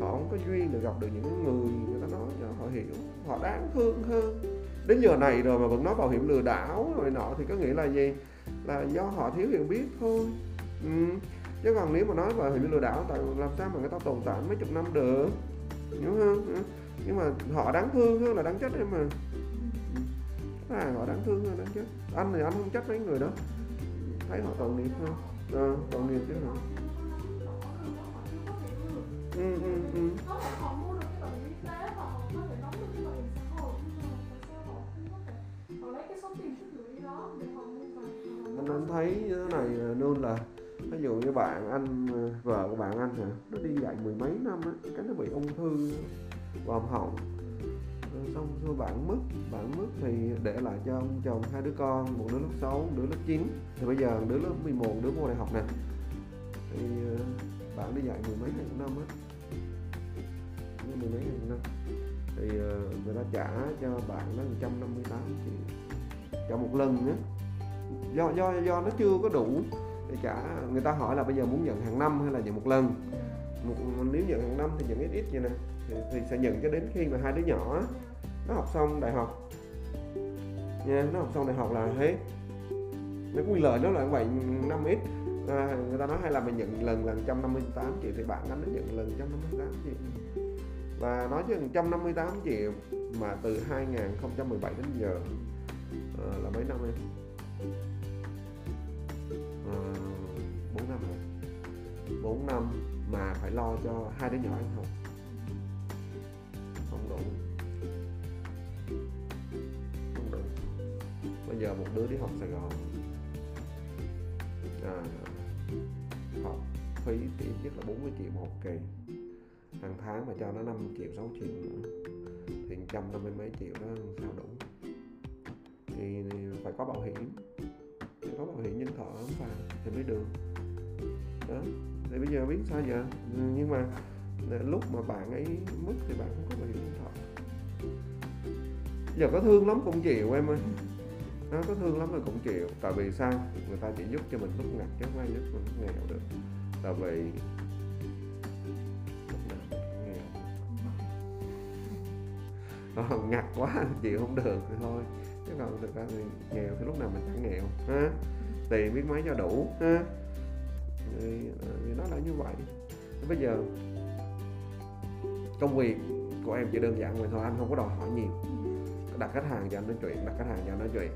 Họ không có duyên để gặp được những người người ta nói cho họ hiểu. Họ đáng thương hơn. Đến giờ này rồi mà vẫn nói bảo hiểm lừa đảo rồi nọ thì có nghĩa là gì? Là do họ thiếu hiểu biết thôi. Ừ. chứ còn nếu mà nói bảo hiểm lừa đảo, tại làm sao mà người ta tồn tại mấy chục năm được? Hiểu không? Ừ. Nhưng mà họ đáng thương hơn là đáng trách em mà à, họ đáng thương hơn đáng trách anh thì anh không trách mấy người đó. Thấy họ tội nghiệp không à, ờ, tội nghiệp chứ hả? Ừ, ừ, ừ. anh, anh thấy như thế này luôn là ví dụ như bạn anh ờ, vợ của bạn anh hả? Nó đi dạy mười mấy năm á cái nó bị ung thư vòm họng xong rồi bạn mất bạn mất thì để lại cho ông chồng hai đứa con một đứa lớp 6, một đứa lớp 9 thì bây giờ đứa lớp 11 đứa vô đại học nè. Thì ờ, bạn đi dạy mười mấy năm á. Mười mấy năm. Thì ờ, người ta trả cho bạn nó 158 triệu. Cho một lần á. Do do do nó chưa có đủ để trả. Người ta hỏi là bây giờ muốn nhận hàng năm hay là nhận một lần? Một nếu nhận hàng năm thì nhận ít ít vậy nè. Thì, thì sẽ nhận cho đến khi mà hai đứa nhỏ nó học xong đại học. Nha nó học xong đại học là hết. Nó quy lời nó là vậy năm ít. À, người ta nói hay là mình nhận lần là 158 triệu thì bạn anh nó nhận lần 158 triệu. Và nói chứ 158 triệu mà từ 2017 đến giờ à, là mấy năm em? À, 4 năm rồi. 4 năm mà phải lo cho hai đứa nhỏ ăn học. Không đủ. Không đủ. Bây giờ một đứa đi học Sài Gòn. À, học phí thì ít nhất là 40 triệu một kỳ. Hàng tháng mà cho nó 5 triệu 6 triệu nữa thì trăm năm mươi mấy triệu đó sao đủ. Thì phải có bảo hiểm. Phải có bảo hiểm nhân thọ không phải thì mới được. Đó thì bây giờ biết sao giờ? Ừ, nhưng mà à, lúc mà bạn ấy mất thì bạn không có bảo hiểm nhân thọ. Giờ có thương lắm cũng chịu em ơi. Nó có thương lắm rồi cũng chịu. Tại vì sao? Người ta chỉ giúp cho mình lúc ngặt chứ không ai giúp mình lúc nghèo được. Tại vì lúc cũng nghèo. Ờ, ngặt quá, chịu không được thì thôi. Chứ còn thực ra thì nghèo thì lúc nào mình chẳng nghèo, ha? Tiền biết mấy cho đủ, ha? Thì, ờ, nó là như vậy. Bây giờ công việc của em chỉ đơn giản vậy thôi anh không có đòi hỏi nhiều. Đặt khách hàng cho anh nói chuyện đặt khách hàng cho anh nói chuyện.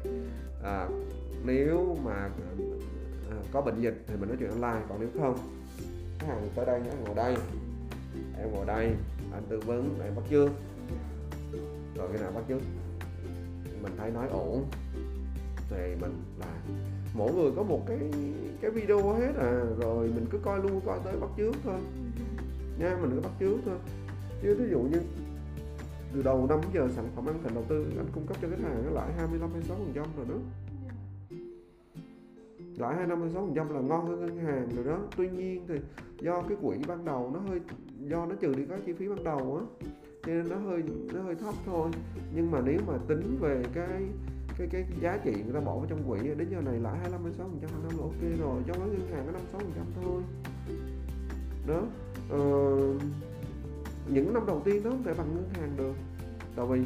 À, nếu mà à, có bệnh dịch thì mình nói chuyện online còn nếu không khách hàng tới đây nhé ngồi đây em ngồi đây anh tư vấn em bắt chưa? rồi cái nào bắt chưa, mình thấy nói ổn thì mình làm mỗi người có một cái cái video hết à. Rồi mình cứ coi luôn coi tới bắt trước thôi. Nha mình cứ bắt trước thôi. Chứ ví dụ như từ đầu năm giờ sản phẩm ăn thành đầu tư anh cung cấp cho khách hàng nó lãi 25 26 phần trăm rồi đó. Lãi 25 26 phần trăm là ngon hơn ngân hàng rồi đó. Tuy nhiên thì do cái quỹ ban đầu nó hơi do nó trừ đi các chi phí ban đầu á cho nên nó hơi nó hơi thấp thôi. Nhưng mà nếu mà tính về cái cái cái giá trị người ta bỏ vào trong quỹ đến giờ này lãi 25 6 phần trăm năm là ok rồi cho cái ngân hàng có 5 6 phần trăm thôi. Đó ờ, những năm đầu tiên nó không thể bằng ngân hàng được. Tại vì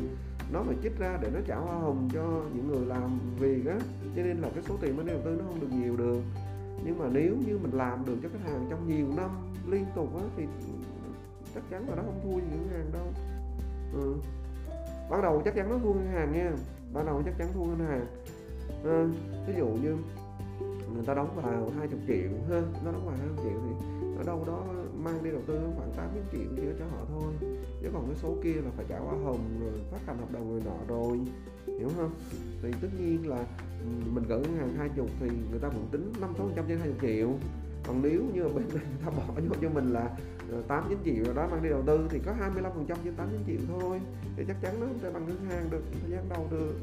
nó phải chích ra để nó trả hoa hồng cho những người làm việc á cho nên là cái số tiền mình đầu tư nó không được nhiều được. Nhưng mà nếu như mình làm được cho khách hàng trong nhiều năm liên tục á thì chắc chắn là nó không thua gì ngân hàng đâu. Ừ. ban đầu chắc chắn nó thua ngân hàng nha ban đầu chắc chắn thua ngân hàng. À, ví dụ như người ta đóng vào 20 triệu ha nó đóng vào 20 triệu thì ở đâu đó mang đi đầu tư khoảng 8 triệu chỉ cho họ thôi. Chứ còn cái số kia là phải trả hoa hồng rồi phát hành hợp đồng người nọ rồi hiểu không? Thì tất nhiên là mình gửi ngân hàng hai chục thì người ta vẫn tính năm sáu phần trăm trên hai triệu còn nếu như bên này người ta bỏ vô cho mình là ờ, 8 9 triệu rồi đó mang đi đầu tư thì có 25 phần trăm trên 8 9 triệu thôi. Thì chắc chắn nó không thể bằng ngân hàng được thời gian đầu được.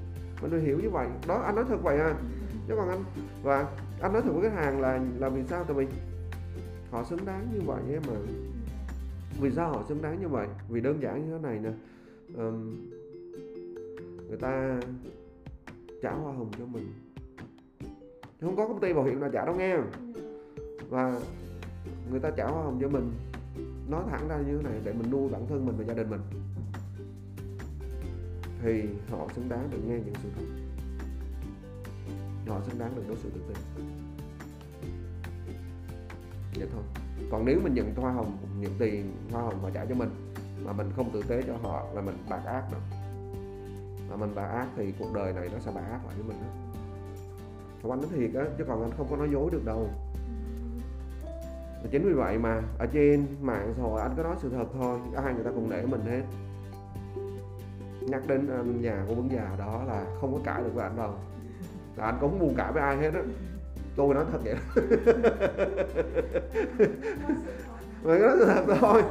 Mình phải hiểu như vậy. Đó anh nói thật vậy à. Chứ còn anh và anh nói thật với khách hàng là là vì sao tại vì họ xứng đáng như vậy em mà. Vì sao họ xứng đáng như vậy? Vì đơn giản như thế này nè. Um, người ta trả hoa hồng cho mình. Không có công ty bảo hiểm nào trả đâu nghe. Ừ và người ta trả hoa hồng cho mình, nói thẳng ra như thế này để mình nuôi bản thân mình và gia đình mình. Thì họ xứng đáng được nghe những sự thật. Họ xứng đáng được đối xử tử tế. Vậy thôi. Còn nếu mình nhận hoa hồng, nhận tiền hoa hồng họ trả cho mình, mà mình không tử tế cho họ là mình bạc ác đó mà mình bạc ác thì cuộc đời này nó sẽ bạc ác lại với mình đó. Không, anh nói thiệt á, chứ còn anh không có nói dối được đâu và chính vì vậy mà ở trên mạng xã hội anh có nói sự thật thôi ai người ta cũng để mình hết. Nhắc đến anh nhà của vấn già đó là không có cãi được với anh đâu. Là anh cũng không buồn cãi với ai hết á. Tôi nói thật vậy mà nói sự thật thôi.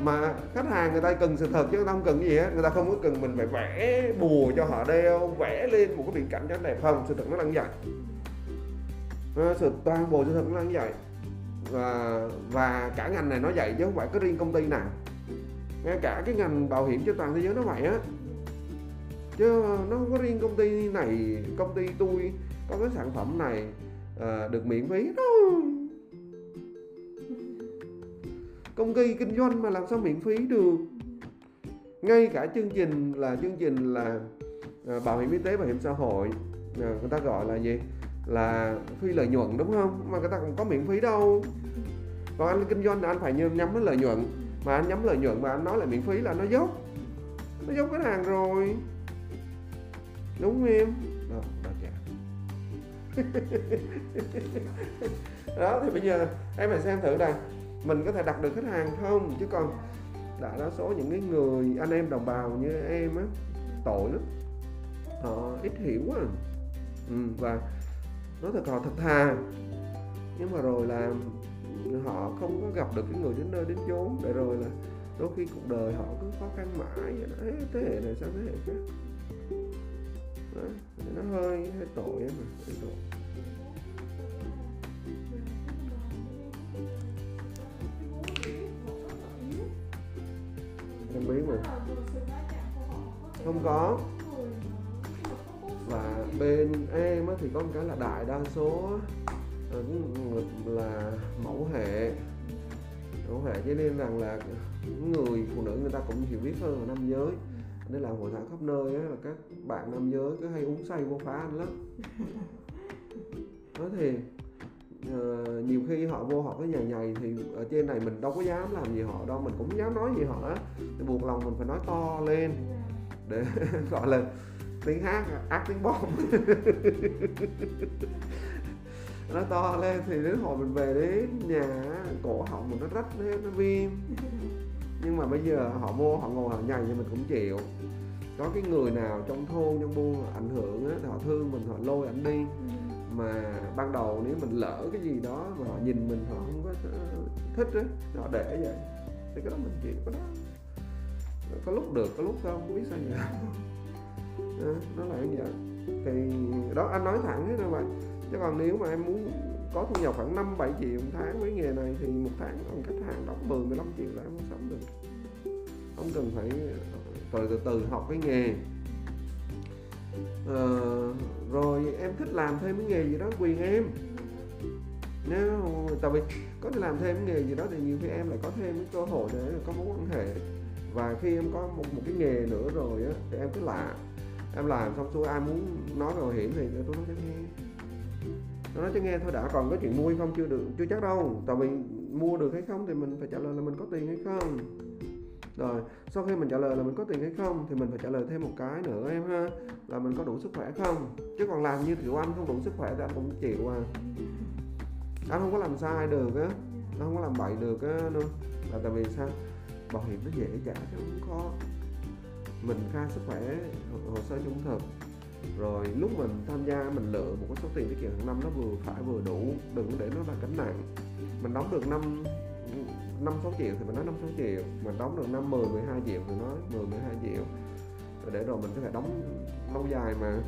Mà khách hàng người ta cần sự thật chứ người ta không cần gì hết. Người ta không có cần mình phải vẽ bùa cho họ đeo vẽ lên một cái biển cảnh cho đẹp không? Sự thật nó đang vậy. À, sự toàn bộ sự thật nó đang vậy và và cả ngành này nó vậy chứ không phải có riêng công ty nào. Ngay cả cái ngành bảo hiểm trên toàn thế giới nó vậy á. Chứ nó không có riêng công ty này công ty tôi có cái sản phẩm này à, được miễn phí đâu công ty kinh doanh mà làm sao miễn phí được? Ngay cả chương trình là chương trình là à, bảo hiểm y tế bảo hiểm xã hội à, người ta gọi là gì? Là phi lợi nhuận đúng không? Mà người ta cũng có miễn phí đâu. Còn anh kinh doanh là anh phải nhắm đến lợi nhuận. Mà anh nhắm lợi nhuận mà anh nói là miễn phí là nó dốc. Nó dốc cái hàng rồi. Đúng không em? Đó, đó chả đó thì bây giờ em phải xem thử là mình có thể đặt được khách hàng không? Chứ còn đại đa số những cái người anh em đồng bào như em á tội lắm. Họ ít hiểu quá. Ừ, và nói thật họ thật thà. Nhưng mà rồi là họ không có gặp được cái người đến nơi đến chốn để rồi là đôi khi cuộc đời họ cứ khó khăn mãi vậy đó. thế hệ này sang thế hệ khác? Đó, nó hơi hơi tội em mà hơi tội. Em biết mà. Không có bên em thì có một cái là đại đa số là mẫu hệ. Mẫu hệ cho nên rằng là người phụ nữ người ta cũng hiểu biết hơn là nam giới. Nên là hội thảo khắp nơi á, là các bạn nam giới cứ hay uống say vô phá anh lắm. Nói thì uh, ờ, nhiều khi họ vô họ có nhầy nhầy thì ở trên này mình đâu có dám làm gì họ đâu mình cũng dám nói gì họ á. Thì buộc lòng mình phải nói to lên để gọi là tiếng hát ác tiếng bom. Nó to lên thì đến hồi mình về đến nhà cổ họng mình nó rách hết nó viêm. Nhưng mà bây giờ họ vô họ ngồi họ nhầy thì mình cũng chịu. Có cái người nào trong thôn trong buôn ảnh hưởng á, họ thương mình họ lôi ảnh đi. Mà ban đầu nếu mình lỡ cái gì đó mà họ nhìn mình họ không có ờ, thích á họ để vậy. Thì cái đó mình chịu có đó. Có lúc được có lúc không biết sao vậy. nó là như vậy. Thì đó anh nói thẳng hết rồi vậy chứ còn nếu mà em muốn có thu nhập khoảng 5 7 triệu một tháng với nghề này thì một tháng còn khách hàng đóng 10 15 triệu là em không sống được. Không cần phải ờ, từ từ từ học cái nghề. À, rồi em thích làm thêm cái nghề gì đó quyền em. Nếu tại vì có thể làm thêm cái nghề gì đó thì nhiều khi em lại có thêm cái cơ hội để có mối quan hệ. Và khi em có một, một cái nghề nữa rồi á thì em cứ làm em làm xong xuôi ai muốn nói về bảo hiểm thì tôi nói cho nghe. Nó nói cho nghe thôi, đã còn có chuyện mua hay không chưa được, chưa chắc đâu. Tại vì mua được hay không thì mình phải trả lời là mình có tiền hay không. Rồi, sau khi mình trả lời là mình có tiền hay không thì mình phải trả lời thêm một cái nữa em ha, là mình có đủ sức khỏe không? Chứ còn làm như kiểu anh không đủ sức khỏe thì anh cũng chịu à. Anh không có làm sai được á, anh không có làm bậy được á luôn là tại vì sao? Bảo hiểm nó dễ trả chứ không khó mình khai sức khỏe hồ sơ trung thực rồi lúc mình tham gia mình lựa một cái số tiền tiết kiệm hàng năm nó vừa phải vừa đủ đừng để nó là gánh nặng. Mình đóng được năm năm sáu triệu thì mình nói năm sáu triệu mình đóng được năm mười mười hai triệu thì nói mười mười hai triệu. Để rồi mình có thể đóng lâu dài mà.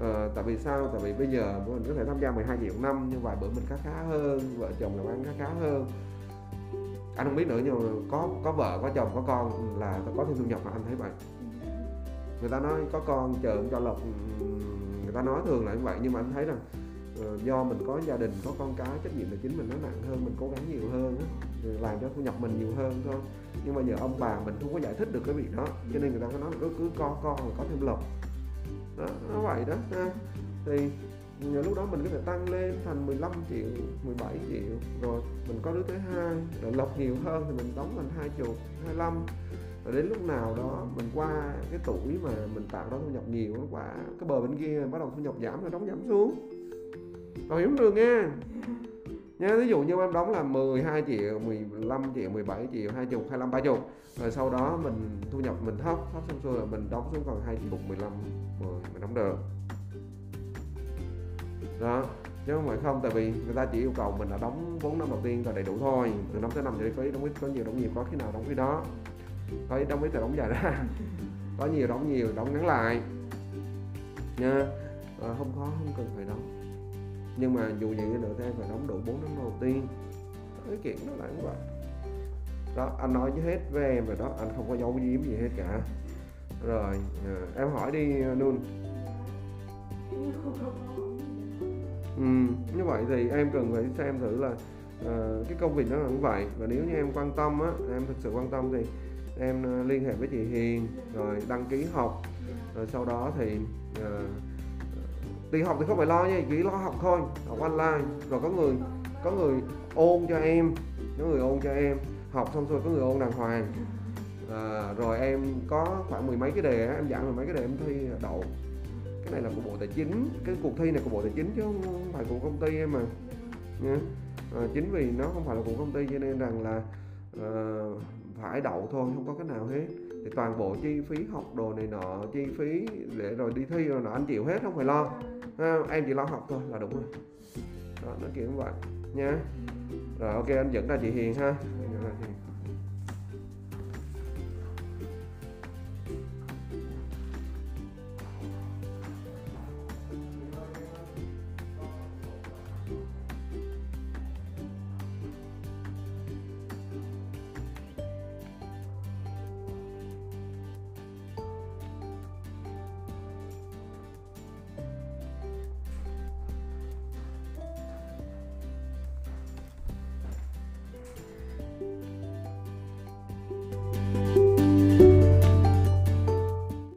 Ờ, tại vì sao? Tại vì bây giờ mình có thể tham gia 12 triệu năm nhưng vài bữa mình khá khá hơn vợ chồng làm ăn khá khá hơn. Anh không biết nữa nhưng mà có có vợ có chồng có con là có thêm thu nhập mà anh thấy vậy người ta nói có con chờ cho lộc người ta nói thường là như vậy nhưng mà anh thấy rằng ờ, do mình có gia đình có con cái trách nhiệm là chính mình nó nặng hơn mình cố gắng nhiều hơn làm cho thu nhập mình nhiều hơn thôi. Nhưng mà giờ ông bà mình không có giải thích được cái việc đó cho nên người ta có nói là cứ, cứ con con rồi có thêm lộc. Đó nó vậy đó ha. thì Nhờ lúc đó mình có thể tăng lên thành 15 triệu 17 triệu rồi mình có đứa thứ hai rồi lộc nhiều hơn thì mình đóng thành hai chục 25 rồi đến lúc nào đó mình qua cái tuổi mà mình tạo ra thu nhập nhiều nó quả cái bờ bên kia bắt đầu thu nhập giảm rồi đóng giảm xuống. Bảo hiểm được nha. Nha ví dụ như em đóng là 12 triệu 15 triệu 17 triệu 20 25 30 rồi sau đó mình thu nhập mình thấp thấp xong rồi là mình đóng xuống còn 2 triệu 15 10 mình đóng được. Đó chứ không phải không tại vì người ta chỉ yêu cầu mình là đóng 4 năm đầu tiên là đầy đủ thôi. Từ năm tới năm thì có có nhiều đóng nhiều có khi nào đóng khi đó có ít đóng ít thì đóng dài ra có nhiều đóng nhiều đóng ngắn lại. Nha. À, không khó không cần phải đóng. Nhưng mà dù gì nữa thì em phải đóng đủ 4 năm đầu tiên. Cái chuyện nó là như vậy. Đó anh nói với hết với em rồi đó. Anh không có giấu giếm gì hết cả. Rồi à, em hỏi đi à, luôn ừ, như vậy thì em cần phải xem thử là à, cái công việc nó là như vậy. Và nếu như em quan tâm á em thực sự quan tâm thì em ờ, liên hệ với chị Hiền rồi đăng ký học. Rồi sau đó thì ờ, ờ, uh, tiền học thì không phải lo nha chỉ lo học thôi học online. Rồi có người có người ôn cho em có người ôn cho em. Học xong rồi có người ôn đàng hoàng. À, rồi em có khoảng mười mấy cái đề em giảng mười mấy cái đề em thi đậu. Cái này là của bộ tài chính cái cuộc thi này của bộ tài chính chứ không phải của công ty em mà. À, chính vì nó không phải là của công ty cho nên rằng là uh, phải đậu thôi không có cái nào hết. Thì toàn bộ chi phí học đồ này nọ chi phí để rồi đi thi rồi nọ anh chịu hết không phải lo. À, em chỉ lo học thôi là đúng rồi. Đó nó kiểu như vậy nha. Rồi ok anh dẫn ra chị Hiền ha.